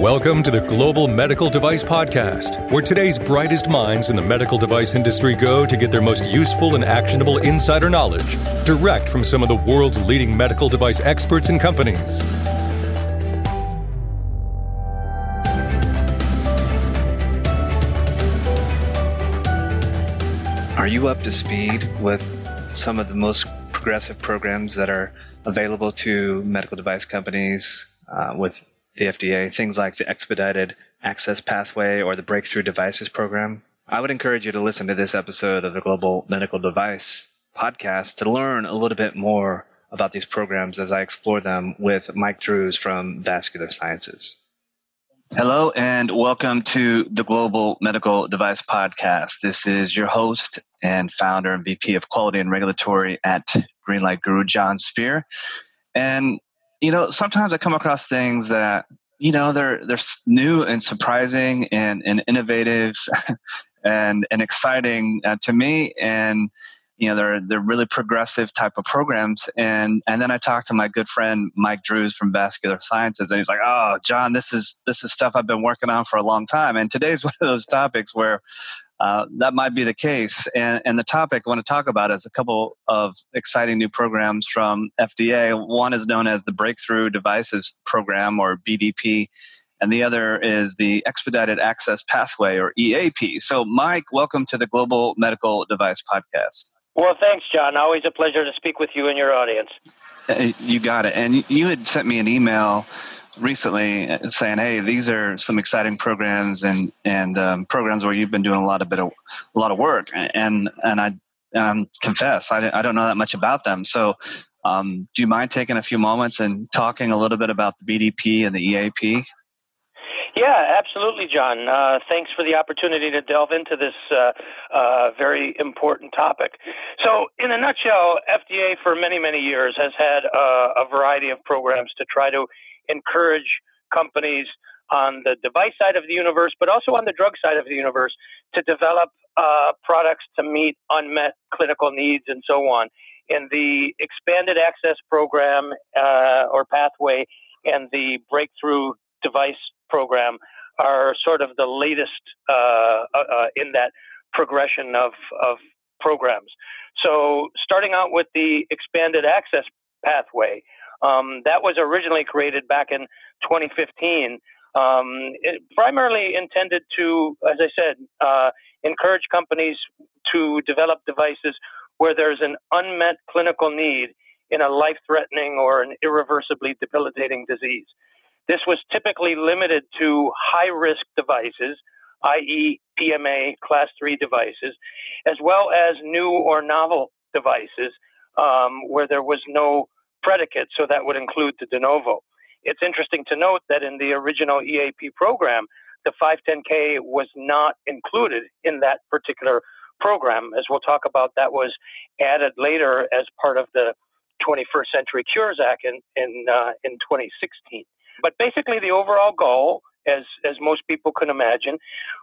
Welcome to the Global Medical Device Podcast, where today's brightest minds in the medical device industry go to get their most useful and actionable insider knowledge direct from some of the world's leading medical device experts and companies. Are you up to speed with some of the most progressive programs that are available to medical device companies uh, with the FDA, things like the expedited access pathway or the breakthrough devices program. I would encourage you to listen to this episode of the Global Medical Device podcast to learn a little bit more about these programs as I explore them with Mike Drues from Vascular Sciences. Hello, and welcome to the Global Medical Device Podcast. This is your host and founder and VP of Quality and Regulatory at Greenlight Guru, Jon Speer. And you know, sometimes I come across things that you know they're they're new and surprising and and innovative and and exciting uh, to me. And you know they're they're really progressive type of programs. And and then I talked to my good friend Mike Drues from Vascular Sciences and he's like oh John this is this is stuff I've been working on for a long time. And today's one of those topics where uh, that might be the case. And, and the topic I want to talk about is a couple of exciting new programs from FDA. One is known as the Breakthrough Devices Program, or BDP, and the other is the Expedited Access Pathway, or EAP. So, Mike, welcome to the Global Medical Device Podcast. Well, thanks, John. Always a pleasure to speak with you and your audience. You got it. And you had sent me an email recently saying, "Hey, these are some exciting programs and and um, programs where you've been doing a lot of bit of a lot of work." And and I confess, I, I don't know that much about them. So, um, do you mind taking a few moments and talking a little bit about the BDP and the EAP? Yeah, absolutely, John. Uh, thanks for the opportunity to delve into this uh, uh, very important topic. So, in a nutshell, FDA for many, many years has had uh, a variety of programs to try to encourage companies on the device side of the universe, but also on the drug side of the universe to develop uh, products to meet unmet clinical needs and so on. And the expanded access program uh, or pathway and the breakthrough device program are sort of the latest uh, uh, uh in that progression of, of programs. So, starting out with the expanded access pathway, um, that was originally created back in 2015, um, primarily intended to, as I said, uh, encourage companies to develop devices where there's an unmet clinical need in a life threatening or an irreversibly debilitating disease. This was typically limited to high risk devices, i.e., PMA class 3 devices, as well as new or novel devices um, where there was no predicate, so that would include the de novo. It's interesting to note that in the original EAP program, the 510K was not included in that particular program. As we'll talk about, that was added later as part of the 21st Century Cures Act in in, uh, in 2016. But basically, the overall goal, as as most people can imagine,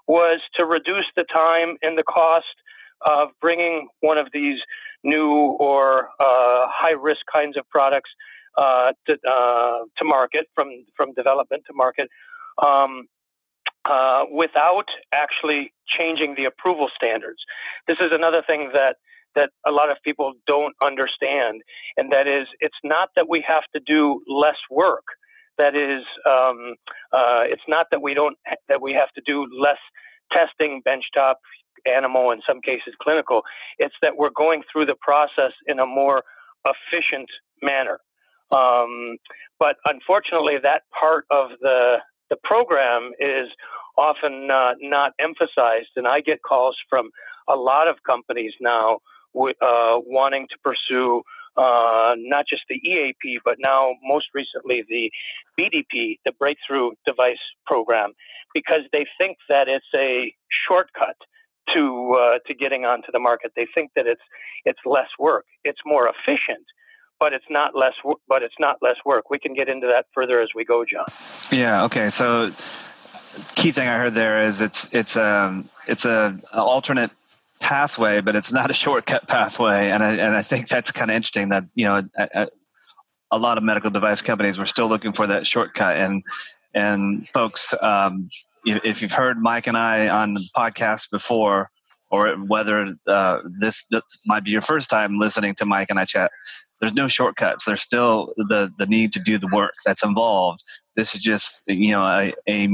was to reduce the time and the cost of bringing one of these new or uh, high risk kinds of products uh, to, uh, to market from from development to market um, uh, without actually changing the approval standards. This is another thing that that a lot of people don't understand, and that is it's not that we have to do less work. That is, um, uh, it's not that we don't that we have to do less testing, benchtop, animal, in some cases clinical. It's that we're going through the process in a more efficient manner. Um, but unfortunately, that part of the the program is often uh, not emphasized, and I get calls from a lot of companies now uh, wanting to pursue uh, not just the EAP, but now most recently the BDP, the Breakthrough Device Program, because they think that it's a shortcut to uh, to getting onto the market. They think that it's it's less work. It's more efficient, but it's not less. But it's not less work. We can get into that further as we go, John. Yeah. Okay. So, key thing I heard there is it's it's a um, it's a, a alternate pathway, but it's not a shortcut pathway. And I and I think that's kind of interesting that you know. A, a lot of medical device companies were still looking for that shortcut and And folks, um, if you've heard Mike and I on the podcast before, or whether uh, this, this might be your first time listening to Mike and I chat, there's no shortcuts. There's still the the need to do the work that's involved. This is just you know a, a,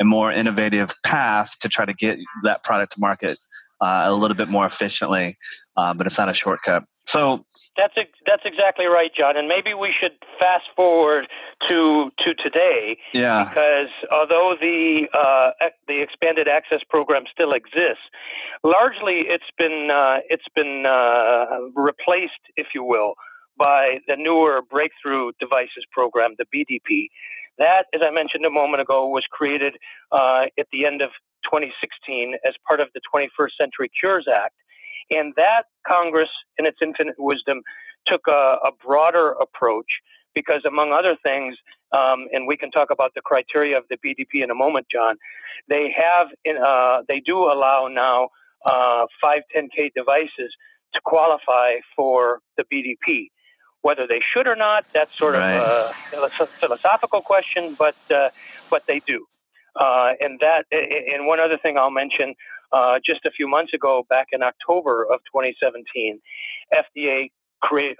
a more innovative path to try to get that product to market uh, a little bit more efficiently, uh, but it's not a shortcut. So that's that's exactly right, John. And maybe we should fast forward to to today, yeah. Because although the uh, the expanded access program still exists, largely it's been uh, it's been uh, replaced, if you will, by the newer Breakthrough Devices Program, the BDP. That, as I mentioned a moment ago, was created uh, at the end of 2016 as part of the 21st Century Cures Act. And that Congress, in its infinite wisdom, took a, a broader approach because, among other things, um, and we can talk about the criteria of the BDP in a moment, John. They have, in, uh, they do allow now uh, 510k devices to qualify for the BDP. Whether they should or not, that's sort right. of a philosophical question, but uh, but they do. Uh, and that, and one other thing I'll mention, uh, just a few months ago, back in October of 2017, FDA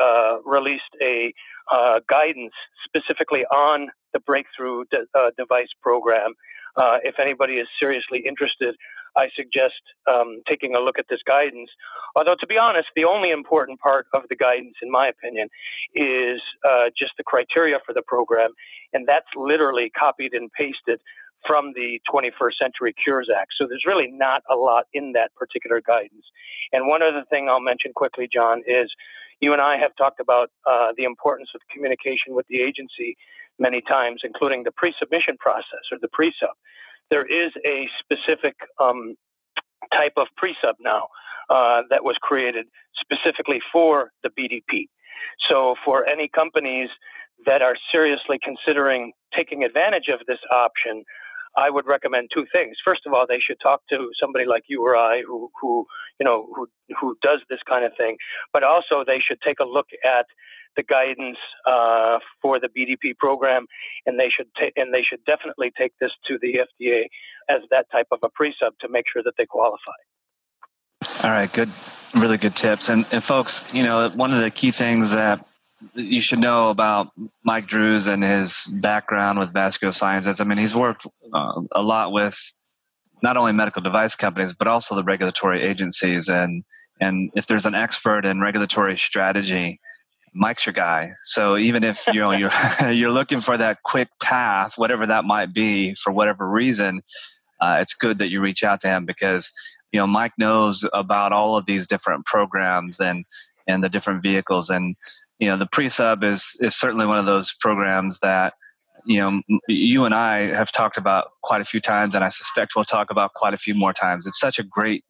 uh, released a uh, guidance specifically on the breakthrough de- uh, device program. Uh, if anybody is seriously interested, I suggest um, taking a look at this guidance. Although, to be honest, the only important part of the guidance, in my opinion, is uh, just the criteria for the program, and that's literally copied and pasted from the 21st Century Cures Act. So there's really not a lot in that particular guidance. And one other thing I'll mention quickly, John, is you and I have talked about uh, the importance of communication with the agency many times, including the pre submission process or the pre sub there is a specific um, type of pre-sub now uh, that was created specifically for the BDP. So for any companies that are seriously considering taking advantage of this option, I would recommend two things. First of all, they should talk to somebody like you or I who, who you know, who, who does this kind of thing. But also, they should take a look at the guidance uh, for the BDP program, and they should ta- and they should definitely take this to the FDA as that type of a pre-sub to make sure that they qualify. All right, good, really good tips. And, and folks, you know, one of the key things that you should know about Mike Drues and his background with vascular sciences. I mean, he's worked uh, a lot with not only medical device companies but also the regulatory agencies. And and if there's an expert in regulatory strategy, Mike's your guy. So even if you know you're you're looking for that quick path, whatever that might be, for whatever reason, uh, it's good that you reach out to him because you know Mike knows about all of these different programs and and the different vehicles and you know the pre-sub is is certainly one of those programs that you know you and I have talked about quite a few times and I suspect we'll talk about quite a few more times. It's such a great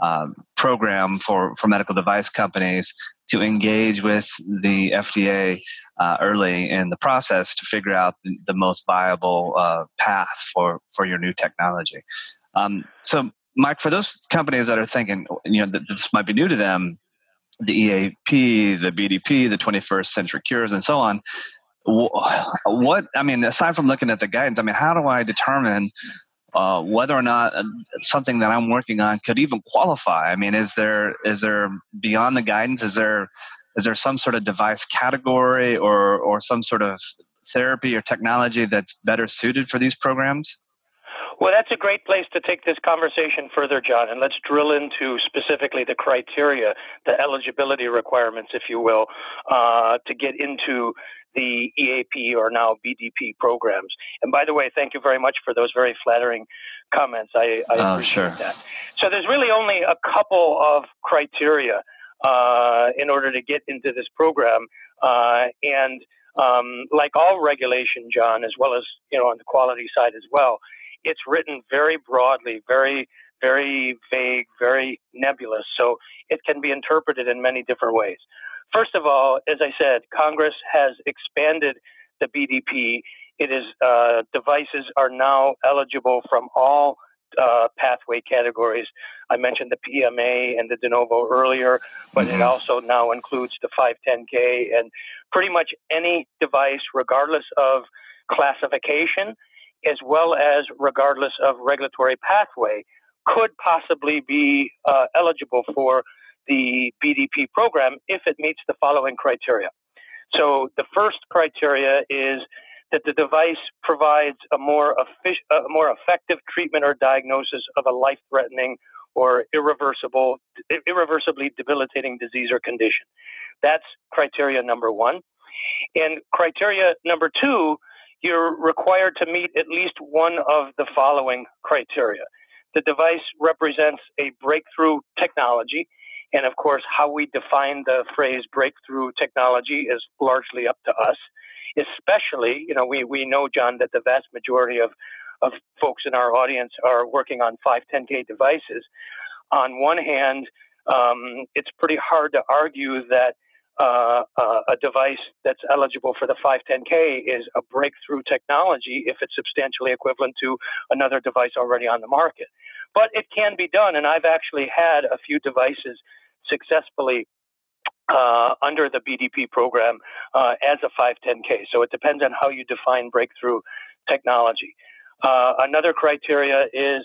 um, program for, for medical device companies to engage with the FDA uh, early in the process to figure out the, the most viable uh, path for, for your new technology. Um, so, Mike, for those companies that are thinking, you know, this might be new to them, the EAP, the BDP, the 21st Century Cures, and so on. What I mean, aside from looking at the guidance, I mean, how do I determine uh, whether or not uh, something that I'm working on could even qualify. I mean, is there is there beyond the guidance? Is there is there some sort of device category or or some sort of therapy or technology that's better suited for these programs? Well, that's a great place to take this conversation further, John, and let's drill into specifically the criteria, the eligibility requirements, if you will, uh, to get into the EAP or now BDP programs. And by the way, thank you very much for those very flattering comments. I, I oh, appreciate sure. that. So there's really only a couple of criteria uh, in order to get into this program, uh, and um, like all regulation, John, as well as you know on the quality side as well, it's written very broadly, very very vague, very nebulous. So it can be interpreted in many different ways. First of all, as I said, Congress has expanded the BDP. It is uh, devices are now eligible from all uh, pathway categories. I mentioned the PMA and the de novo earlier, but mm-hmm. it also now includes the 510K and pretty much any device, regardless of classification, as well as regardless of regulatory pathway, could possibly be uh, eligible for the BDP program if it meets the following criteria. So the first criteria is that the device provides a more, effic- a more effective treatment or diagnosis of a life-threatening or irreversible, irreversibly debilitating disease or condition. That's criteria number one. And criteria number two, you're required to meet at least one of the following criteria. The device represents a breakthrough technology. And of course, how we define the phrase breakthrough technology is largely up to us. Especially, you know, we, we know, John, that the vast majority of, of folks in our audience are working on 510K devices. On one hand, um, it's pretty hard to argue that uh, uh, a device that's eligible for the 510K is a breakthrough technology if it's substantially equivalent to another device already on the market. But it can be done, and I've actually had a few devices successfully uh, under the BDP program uh, as a 510K. So it depends on how you define breakthrough technology. Uh, another criteria is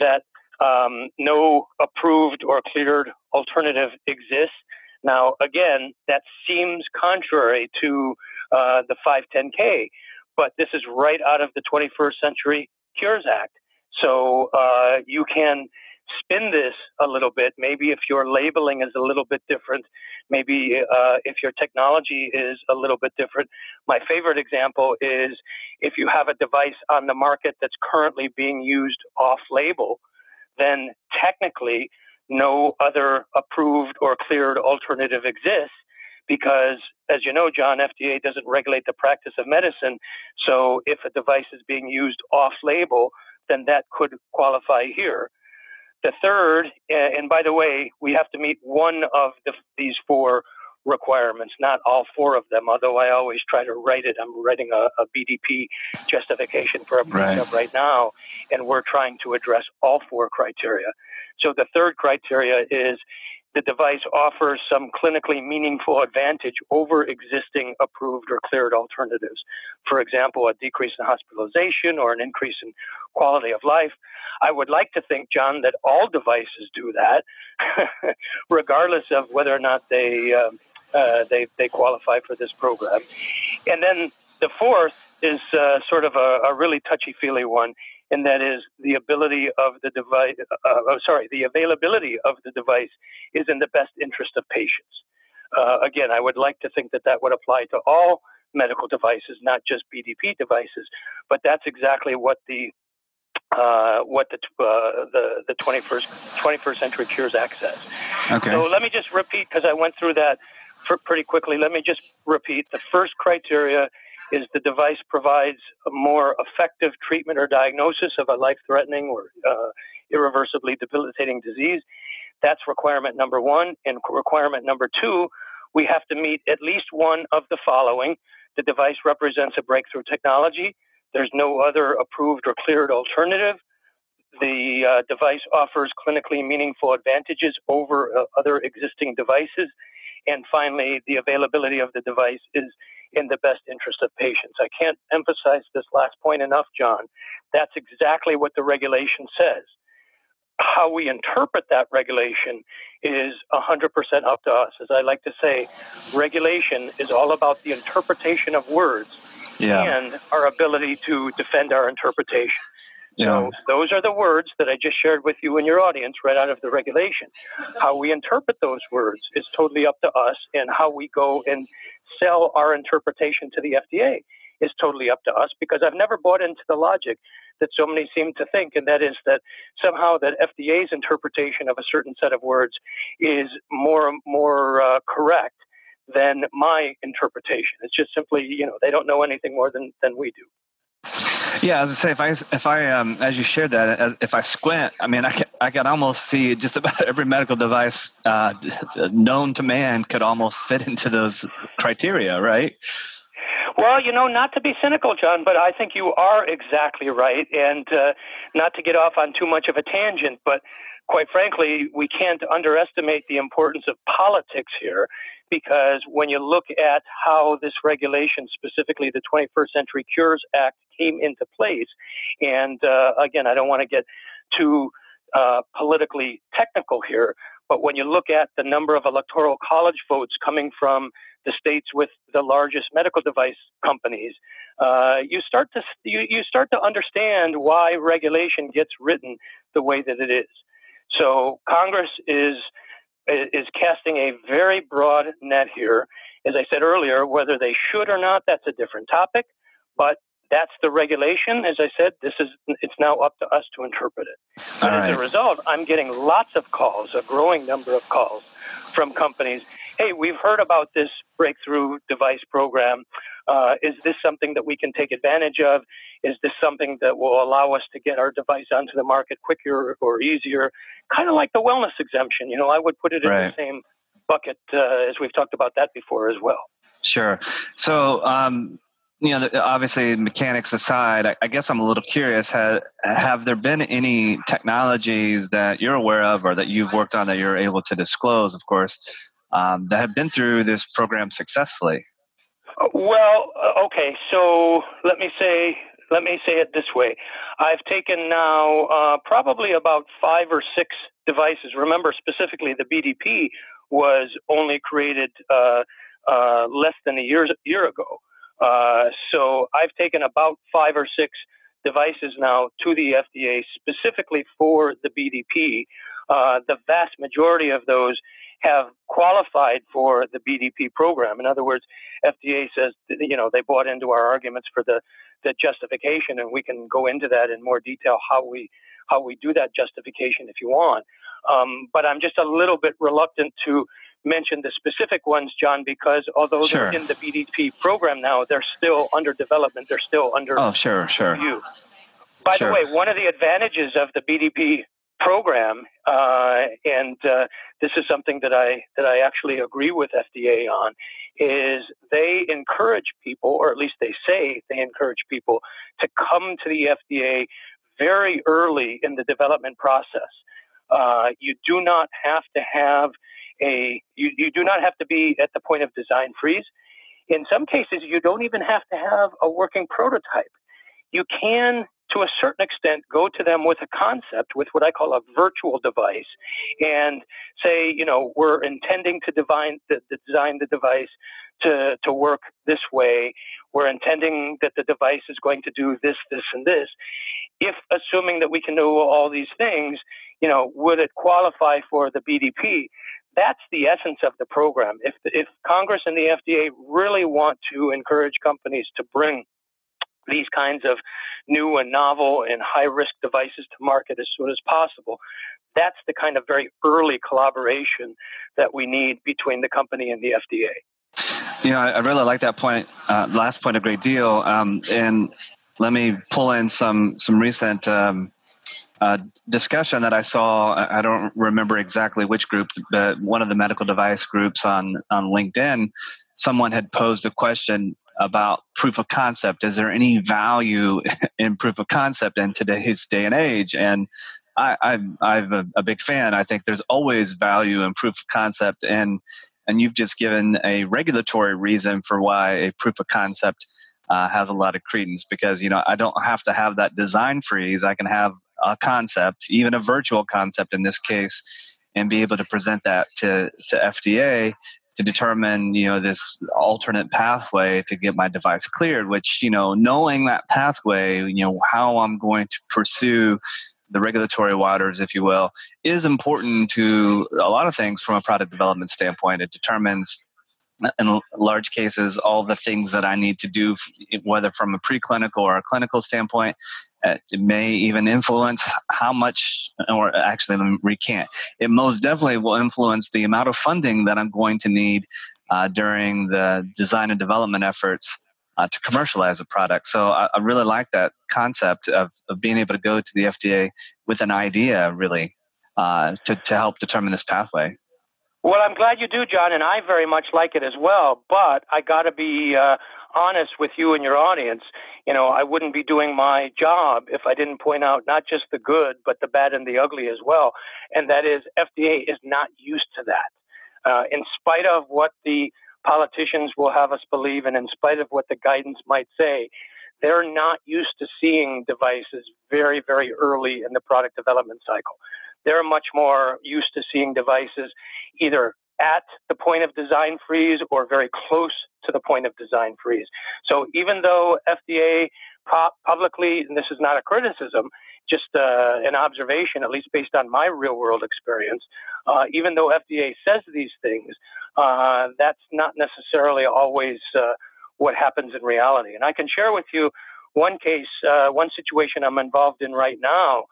that um, no approved or cleared alternative exists now, again, that seems contrary to uh, the 510K, but this is right out of the 21st Century Cures Act. So uh, you can spin this a little bit. Maybe if your labeling is a little bit different, maybe uh, if your technology is a little bit different. My favorite example is if you have a device on the market that's currently being used off label, then technically no other approved or cleared alternative exists because, as you know, John, FDA doesn't regulate the practice of medicine. So if a device is being used off label, then that could qualify here. The third, eh, and by the way, we have to meet one of the, these four requirements, not all four of them, although I always try to write it. I'm writing a, a BDP justification for a pre-sub right. right now, and we're trying to address all four criteria. So the third criteria is the device offers some clinically meaningful advantage over existing approved or cleared alternatives. For example, a decrease in hospitalization or an increase in quality of life. I would like to think, John, that all devices do that, regardless of whether or not they, uh, uh, they, they qualify for this program. And then the fourth is uh, sort of a, a really touchy feely one, and that is the ability of the device, uh, uh, sorry, the availability of the device is in the best interest of patients. Uh, again, I would like to think that that would apply to all medical devices, not just BDP devices, but that's exactly what the uh, what the, uh, the the 21st 21st Century Cures Act says. Okay. So let me just repeat because I went through that pretty quickly. Let me just repeat. The first criteria is the device provides a more effective treatment or diagnosis of a life-threatening or uh, irreversibly debilitating disease. That's requirement number one. And requirement number two, we have to meet at least one of the following. The device represents a breakthrough technology. There's no other approved or cleared alternative. The uh, device offers clinically meaningful advantages over uh, other existing devices. And finally, the availability of the device is in the best interest of patients. I can't emphasize this last point enough, John. That's exactly what the regulation says. How we interpret that regulation is 100% up to us. As I like to say, regulation is all about the interpretation of words yeah. and our ability to defend our interpretation. Yeah. So those are the words that I just shared with you and your audience right out of the regulation. How we interpret those words is totally up to us, and how we go and sell our interpretation to the FDA is totally up to us because I've never bought into the logic that so many seem to think, and that is that somehow that FDA's interpretation of a certain set of words is more more uh, correct than my interpretation. It's just simply, you know, they don't know anything more than than we do. Yeah, as I say, if I if I um, as you shared that, as, if I squint, I mean, I can I can almost see just about every medical device uh, known to man could almost fit into those criteria, right? Well, you know, not to be cynical, John, but I think you are exactly right. And uh, not to get off on too much of a tangent, but quite frankly, we can't underestimate the importance of politics here because when you look at how this regulation, specifically the 21st Century Cures Act, came into place, and uh, again, I don't want to get too uh, politically technical here, but when you look at the number of electoral college votes coming from the states with the largest medical device companies, uh, you start to you, you start to understand why regulation gets written the way that it is. So Congress is is casting a very broad net here. As I said earlier, whether they should or not, that's a different topic. But that's the regulation. As I said, this is it's now up to us to interpret it. But as a result, I'm getting lots of calls, a growing number of calls from companies. Hey, we've heard about this breakthrough device program. Uh, is this something that we can take advantage of? Is this something that will allow us to get our device onto the market quicker or easier? Kind of like the wellness exemption. You know, I would put it in right. the same bucket uh, as we've talked about that before as well. Sure. So, um, you know, obviously, mechanics aside, I, I guess I'm a little curious. Have, have there been any technologies that you're aware of or that you've worked on that you're able to disclose, of course, um, that have been through this program successfully? Well, uh, okay. So let me say let me say it this way: I've taken now uh, probably about five or six devices. Remember, specifically, the BDP was only created uh, uh, less than a year year ago. Uh, so I've taken about five or six devices now to the FDA specifically for the BDP. Uh, the vast majority of those have qualified for the BDP program. In other words, FDA says, you know, they bought into our arguments for the, the justification, and we can go into that in more detail how we how we do that justification if you want. Um, but I'm just a little bit reluctant to mention the specific ones, John, because although sure. they're in the BDP program now, they're still under development. They're still under oh, sure, sure. review. By sure. the way, one of the advantages of the BDP program, uh, and uh, this is something that I that I actually agree with FDA on, is they encourage people, or at least they say they encourage people, to come to the FDA very early in the development process. Uh, you do not have to have a you, you do not have to be at the point of design freeze. In some cases, you don't even have to have a working prototype. You can, to a certain extent, go to them with a concept, with what I call a virtual device, and say, you know, we're intending to design the device to, to work this way. We're intending that the device is going to do this, this, and this. If assuming that we can do all these things, you know, would it qualify for the BDP? That's the essence of the program. If, if Congress and the FDA really want to encourage companies to bring these kinds of new and novel and high risk devices to market as soon as possible, that's the kind of very early collaboration that we need between the company and the FDA. You know, I really like that point, uh, last point a great deal. Um, and let me pull in some some recent um, uh, discussion that I saw. I don't remember exactly which group, but one of the medical device groups on on LinkedIn, someone had posed a question about proof of concept. Is there any value in proof of concept in today's day and age? And I, I'm, I'm a, a big fan. I think there's always value in proof of concept, and and you've just given a regulatory reason for why a proof of concept uh, has a lot of credence because you know I don't have to have that design freeze. I can have a concept, even a virtual concept in this case, and be able to present that to, to FDA to determine, you know, this alternate pathway to get my device cleared, which, you know, knowing that pathway, you know, how I'm going to pursue the regulatory waters, if you will, is important to a lot of things from a product development standpoint. It determines in large cases all the things that I need to do, whether from a preclinical or a clinical standpoint, uh, it may even influence how much, or actually, let me recant. It most definitely will influence the amount of funding that I'm going to need uh, during the design and development efforts uh, to commercialize a product. So I, I, really like that concept of, of being able to go to the FDA with an idea, really, uh, to, to help determine this pathway. Well, I'm glad you do, John, and I very much like it as well. But I got to be uh, honest with you and your audience, you know, I wouldn't be doing my job if I didn't point out not just the good, but the bad and the ugly as well. And that is, FDA is not used to that. Uh, in spite of what the politicians will have us believe, and in spite of what the guidance might say, they're not used to seeing devices very, very early in the product development cycle. They're much more used to seeing devices either at the point of design freeze or very close to the point of design freeze. So even though FDA publicly, and this is not a criticism, just uh, an observation, at least based on my real world experience, uh, even though FDA says these things, uh, that's not necessarily always uh, what happens in reality. And I can share with you one case, uh, one situation I'm involved in right now.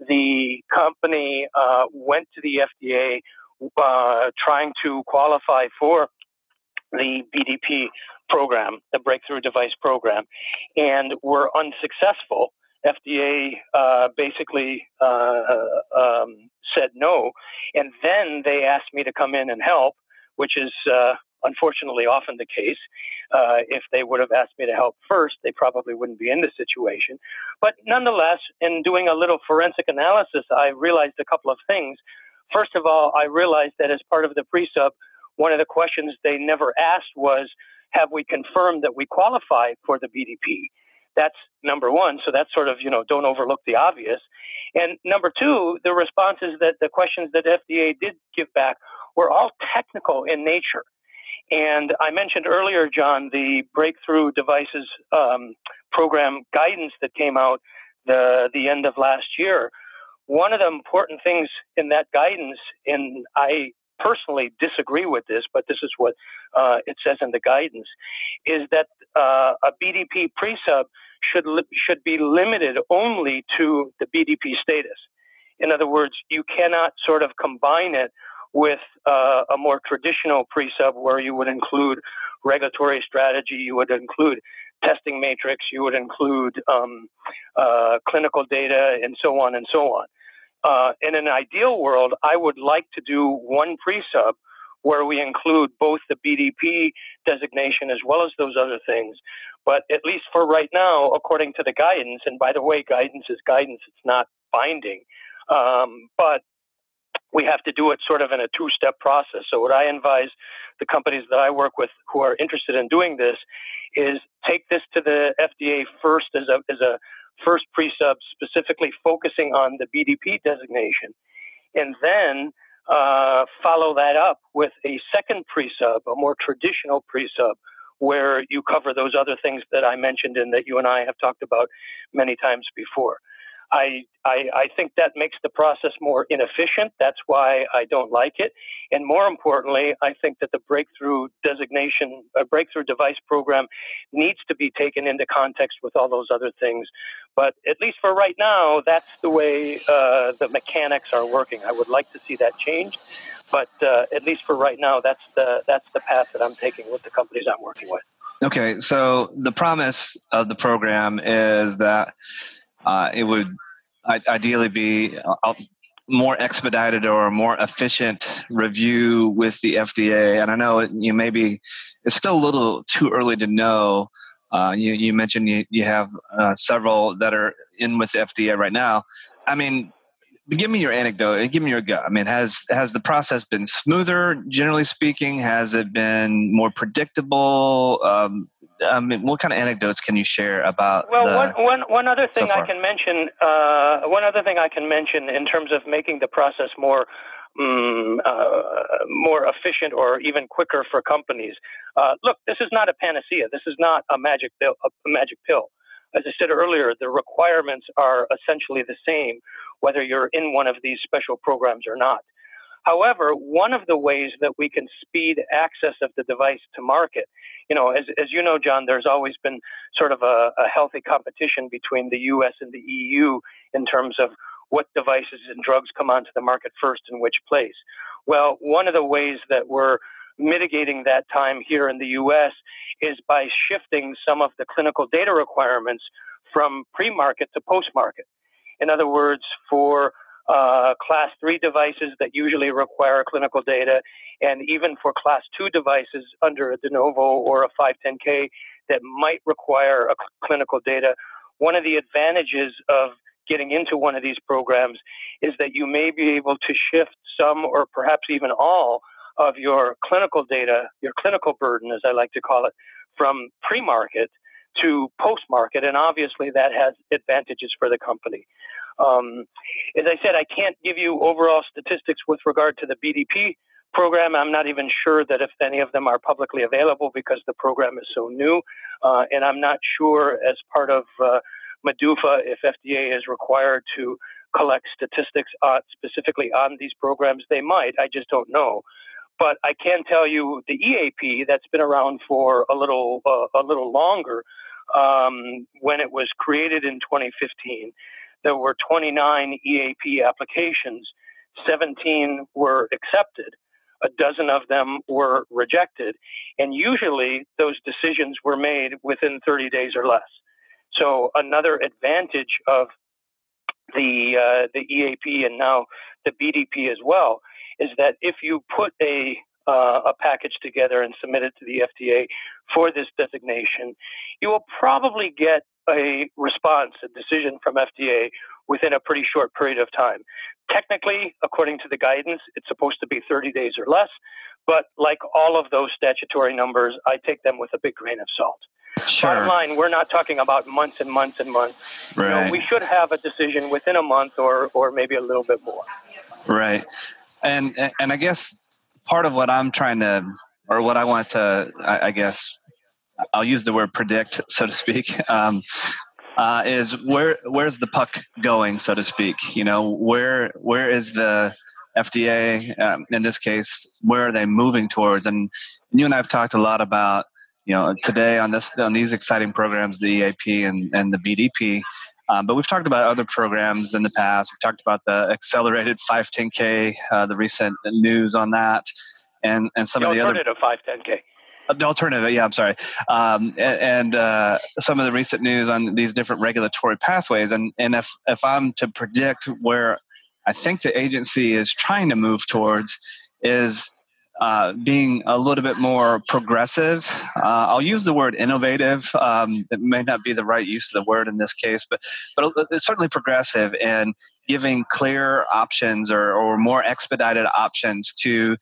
The company uh, went to the FDA uh, trying to qualify for the BDP program, the Breakthrough Device Program, and were unsuccessful. FDA uh, basically uh, um, said no, and then they asked me to come in and help, which is uh, unfortunately often the case. Uh, if they would have asked me to help first, they probably wouldn't be in this situation. But nonetheless, in doing a little forensic analysis, I realized a couple of things. First of all, I realized that as part of the pre-sub, one of the questions they never asked was, have we confirmed that we qualify for the BDP? That's number one. So that's sort of, you know, don't overlook the obvious. And number two, the responses that the questions that FDA did give back were all technical in nature. And I mentioned earlier, John, the Breakthrough Devices um, Program guidance that came out the the end of last year. One of the important things in that guidance, and I personally disagree with this, but this is what uh, it says in the guidance, is that uh, a BDP pre-sub should li- should be limited only to the BDP status. In other words, you cannot sort of combine it with uh, a more traditional pre-sub where you would include regulatory strategy, you would include testing matrix, you would include um, uh, clinical data, and so on and so on. Uh, in an ideal world, I would like to do one pre-sub where we include both the BDP designation as well as those other things. But at least for right now, according to the guidance, and by the way, guidance is guidance, it's not binding. Um, but we have to do it sort of in a two step process. So, what I advise the companies that I work with who are interested in doing this is take this to the FDA first as a, as a first pre sub, specifically focusing on the BDP designation, and then uh, follow that up with a second pre sub, a more traditional pre sub. Where you cover those other things that I mentioned and that you and I have talked about many times before. I, I, I think that makes the process more inefficient. That's why I don't like it. And more importantly, I think that the breakthrough designation, a breakthrough device program needs to be taken into context with all those other things. But at least for right now, that's the way uh, the mechanics are working. I would like to see that change. But uh, at least for right now, that's the that's the path that I'm taking with the companies I'm working with. Okay, so the promise of the program is that uh, it would ideally be uh, more expedited or more efficient review with the FDA. And I know it, you maybe it's still a little too early to know. Uh, you, you, mentioned you, you have uh, several that are in with the FDA right now. I mean, give me your anecdote. Give me your gut. I mean, has has the process been smoother, generally speaking? Has it been more predictable? Um, Mean, what kind of anecdotes can you share about? Well, the, one, one, one other thing so I can mention. Uh, one other thing I can mention in terms of making the process more. Um, uh, more efficient or even quicker for companies. Uh, look, this is not a panacea. This is not a magic pill. A magic pill. As I said earlier, the requirements are essentially the same, whether you're in one of these special programs or not. However, one of the ways that we can speed access of the device to market, you know, as, as you know, John, there's always been sort of a, a healthy competition between the US and the EU in terms of what devices and drugs come onto the market first in which place. Well, one of the ways that we're mitigating that time here in the US is by shifting some of the clinical data requirements from pre market to post market. In other words, for uh, class three devices that usually require clinical data, and even for class two devices under a de novo or a 510K, that might require a clinical data. One of the advantages of getting into one of these programs is that you may be able to shift some or perhaps even all of your clinical data, your clinical burden, as I like to call it, from pre market to post market. And obviously, that has advantages for the company. Um, as I said, I can't give you overall statistics with regard to the BDP program. I'm not even sure that if any of them are publicly available because the program is so new. Uh, and I'm not sure, as part of uh, if FDA is required to collect statistics uh, specifically on these programs. They might, I just don't know. But I can tell you the EAP that's been around for a little uh, a little longer. Um, when it was created in 2015, there were 29 EAP applications. 17 were accepted. A dozen of them were rejected, and usually those decisions were made within 30 days or less. So another advantage of the uh, the EAP and now the BDP as well is that if you put a uh, a package together and submit it to the FDA for this designation, you will probably get a response, a decision from FDA within a pretty short period of time. Technically, according to the guidance, it's supposed to be 30 days or less, but like all of those statutory numbers, I take them with a big grain of salt. Sure. Bottom line, we're not talking about months and months and months. Right. You know, we should have a decision within a month or, or maybe a little bit more. Right. And, and I guess part of what I'm trying to, or what I want to, I, I guess, I'll use the word predict, so to speak, um, uh, is where where's the puck going, so to speak? You know, where where is the FDA um, in this case? Where are they moving towards? And you and I have talked a lot about you know today on this on these exciting programs, the EAP and and the BDP. Um, but we've talked about other programs in the past. We've talked about the accelerated 510K, uh, the recent news on that, and and some the of the other alternative 510K. Uh, the alternative, yeah, I'm sorry, um, and, uh, some of the recent news on these different regulatory pathways, and and if if I'm to predict where I think the agency is trying to move towards is uh, being a little bit more progressive. Uh, I'll use the word innovative. Um, it may not be the right use of the word in this case, but but it's certainly progressive and giving clear options or, or more expedited options to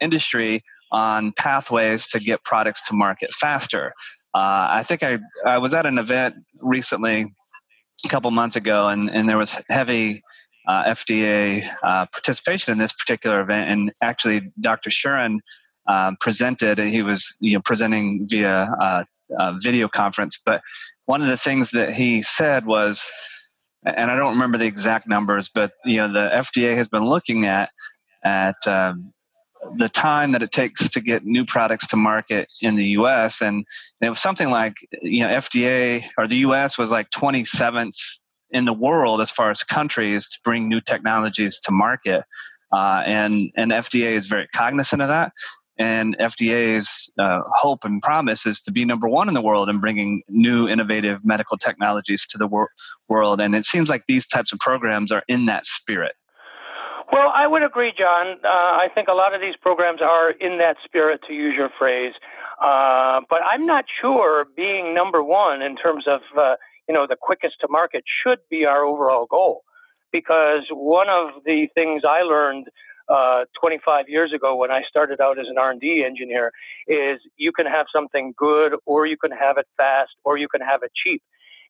industry on pathways to get products to market faster. Uh, I think I, I was at an event recently, a couple months ago, and, and there was heavy uh, FDA uh, participation in this particular event. And actually, Dr. Shuren um, presented, he was you know, presenting via uh, video conference. But one of the things that he said was, and I don't remember the exact numbers, but you know, the FDA has been looking at at um, the time that it takes to get new products to market in the U.S. and it was something like you know FDA or the U.S. was like 27th in the world as far as countries to bring new technologies to market. Uh, and and FDA is very cognizant of that. And FDA's uh, hope and promise is to be number one in the world in bringing new innovative medical technologies to the wor- world. And it seems like these types of programs are in that spirit. Well, I would agree, John. Uh, I think a lot of these programs are in that spirit, to use your phrase. Uh, but I'm not sure being number one in terms of uh, you know, the quickest to market should be our overall goal. Because one of the things I learned uh, 25 years ago when I started out as an R&D engineer is you can have something good or you can have it fast or you can have it cheap.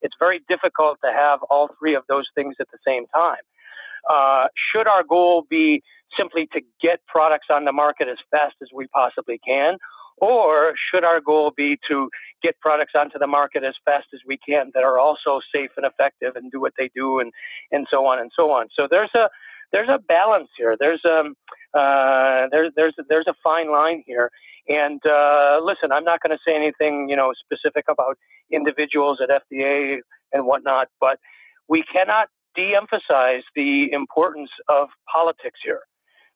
It's very difficult to have all three of those things at the same time. Uh, should our goal be simply to get products on the market as fast as we possibly can, or should our goal be to get products onto the market as fast as we can that are also safe and effective and do what they do and, and so on and so on? So there's a there's a balance here. There's um uh, there's there's there's a fine line here. And uh, listen, I'm not going to say anything you know specific about individuals at FDA and whatnot, but we cannot de-emphasize the importance of politics here,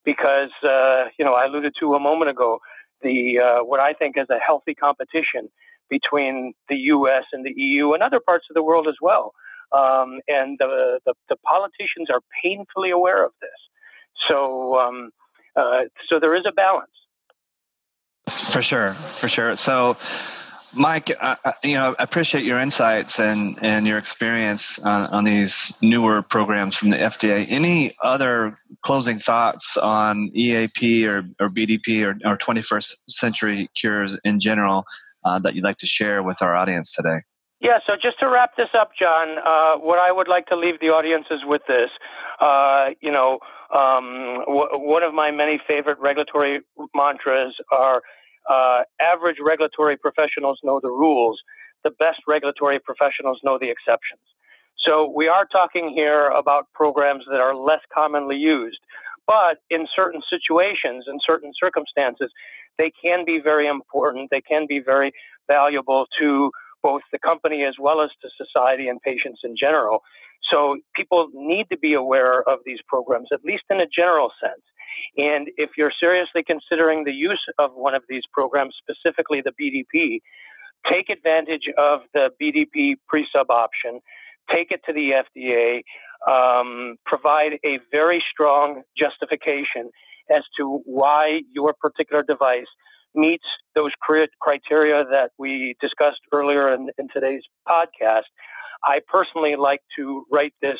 because uh, you know I alluded to a moment ago the uh, what I think is a healthy competition between the U.S. and the EU and other parts of the world as well. Um, and the, the, the politicians are painfully aware of this. So um, uh, so there is a balance. For sure, for sure. So Mike, uh, you know, I appreciate your insights and, and your experience on, on these newer programs from the FDA. Any other closing thoughts on EAP or, or BDP or, or 21st century cures in general uh, that you'd like to share with our audience today? Yeah, so just to wrap this up, John, uh, what I would like to leave the audience is with this. Uh, you know, um, w- one of my many favorite regulatory mantras are uh, average regulatory professionals know the rules. The best regulatory professionals know the exceptions. So we are talking here about programs that are less commonly used, but in certain situations, in certain circumstances, they can be very important. They can be very valuable to both the company as well as to society and patients in general. So people need to be aware of these programs, at least in a general sense. And if you're seriously considering the use of one of these programs, specifically the BDP, take advantage of the BDP pre sub option, take it to the FDA, um, provide a very strong justification as to why your particular device meets those criteria that we discussed earlier in, in today's podcast. I personally like to write this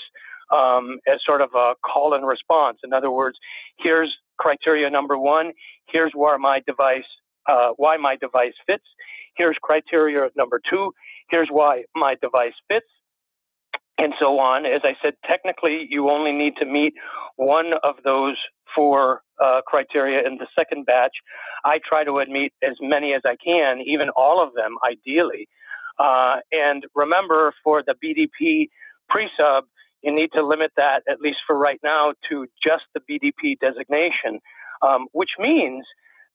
um, as sort of a call and response. In other words, here's criteria number one. Here's where my device, uh, why my device fits. Here's criteria number two. Here's why my device fits, and so on. As I said, technically, you only need to meet one of those four uh, criteria in the second batch. I try to admit as many as I can, even all of them, ideally. Uh, and remember, for the BDP pre-sub, you need to limit that, at least for right now, to just the BDP designation, um, which means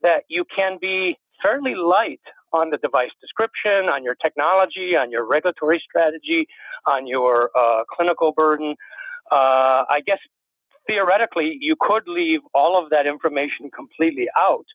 that you can be fairly light on the device description, on your technology, on your regulatory strategy, on your uh, clinical burden. Uh, I guess theoretically, you could leave all of that information completely out.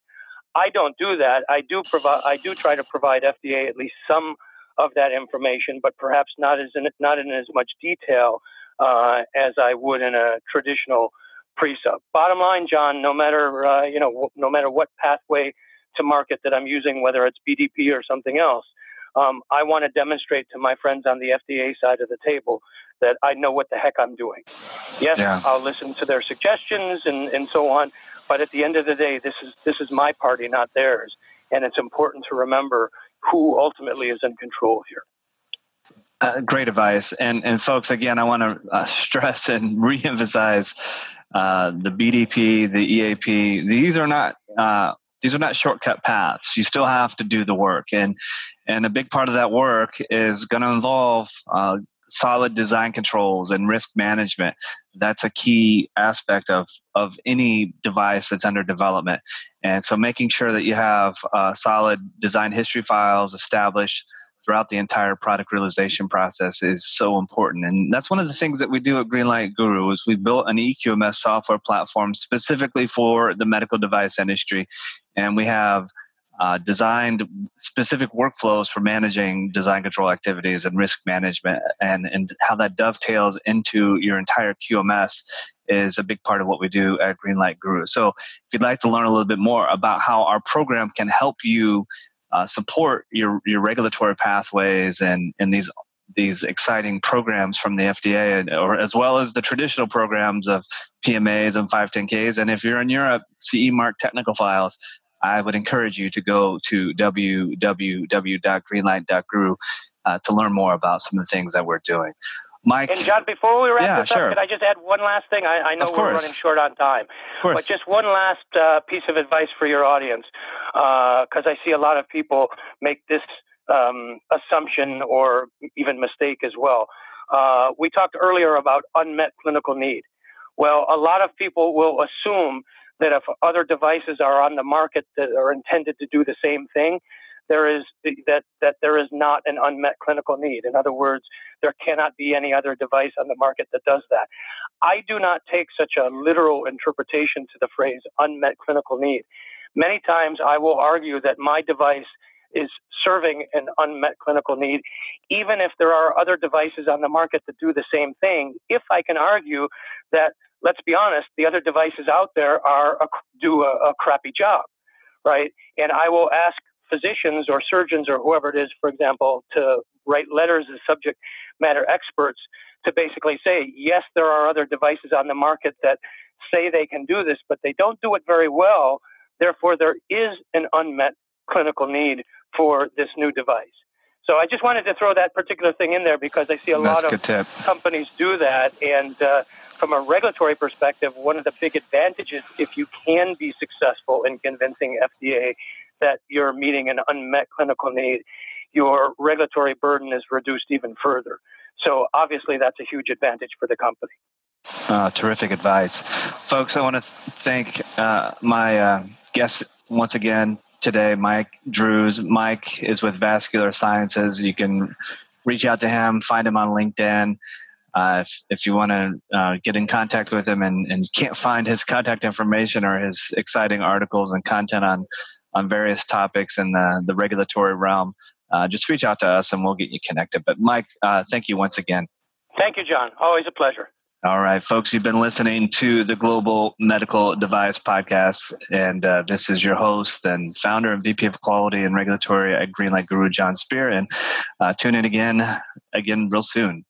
I don't do that. I do provide. I do try to provide FDA at least some of that information, but perhaps not as in, not in as much detail uh, as I would in a traditional pre-sub. Bottom line, Jon, no matter uh, you know no matter what pathway to market that I'm using, whether it's BDP or something else, um, I want to demonstrate to my friends on the FDA side of the table that I know what the heck I'm doing. Yes, yeah. I'll listen to their suggestions and, and so on, but at the end of the day, this is this is my party, not theirs, and it's important to remember who ultimately is in control here. Uh, great advice, and and folks, again, I want to uh, stress and reemphasize uh, the BDP, the EAP. These are not uh, these are not shortcut paths. You still have to do the work, and and a big part of that work is going to involve uh, solid design controls and risk management. That's a key aspect of of any device that's under development, and so making sure that you have uh, solid design history files established throughout the entire product realization process is so important. And that's one of the things that we do at Greenlight Guru is we built an EQMS software platform specifically for the medical device industry. And we have uh, designed specific workflows for managing design control activities and risk management and, and how that dovetails into your entire QMS is a big part of what we do at Greenlight Guru. So if you'd like to learn a little bit more about how our program can help you uh, support your your regulatory pathways and and these these exciting programs from the FDA, and, or as well as the traditional programs of PMAs and 510Ks. And if you're in Europe, CE mark technical files. I would encourage you to go to www.greenlight.guru uh, to learn more about some of the things that we're doing. Mike. And Jon, before we wrap yeah, this up, sure. can I just add one last thing? I, I know we're running short on time, but just one last uh, piece of advice for your audience, because uh, I see a lot of people make this um, assumption or even mistake as well. Uh, we talked earlier about unmet clinical need. Well, a lot of people will assume that if other devices are on the market that are intended to do the same thing, there is that that there is not an unmet clinical need. In other words, there cannot be any other device on the market that does that. I do not take such a literal interpretation to the phrase unmet clinical need. Many times I will argue that my device is serving an unmet clinical need, even if there are other devices on the market that do the same thing. If I can argue that, let's be honest, the other devices out there are do a, a crappy job, right? And I will ask physicians or surgeons or whoever it is, for example, to write letters as subject matter experts to basically say, yes, there are other devices on the market that say they can do this, but they don't do it very well. Therefore, there is an unmet clinical need for this new device. So I just wanted to throw that particular thing in there because I see a That's lot of tip. companies do that. And uh, from a regulatory perspective, one of the big advantages, if you can be successful in convincing FDA that you're meeting an unmet clinical need, your regulatory burden is reduced even further. So obviously, that's a huge advantage for the company. Uh, terrific advice. Folks, I want to thank uh, my uh, guest once again today, Mike Drues. Mike is with Vascular Sciences. You can reach out to him, find him on LinkedIn. Uh, if, if you want to uh, get in contact with him and, and can't find his contact information or his exciting articles and content on, on various topics in the, the regulatory realm, uh, just reach out to us and we'll get you connected. But Mike, uh, thank you once again. Thank you, Jon. Always a pleasure. All right, folks, you've been listening to the Global Medical Device Podcast, and uh, this is your host and founder and VP of Quality and Regulatory at Greenlight Guru, Jon Speer. And uh, tune in again, again, real soon.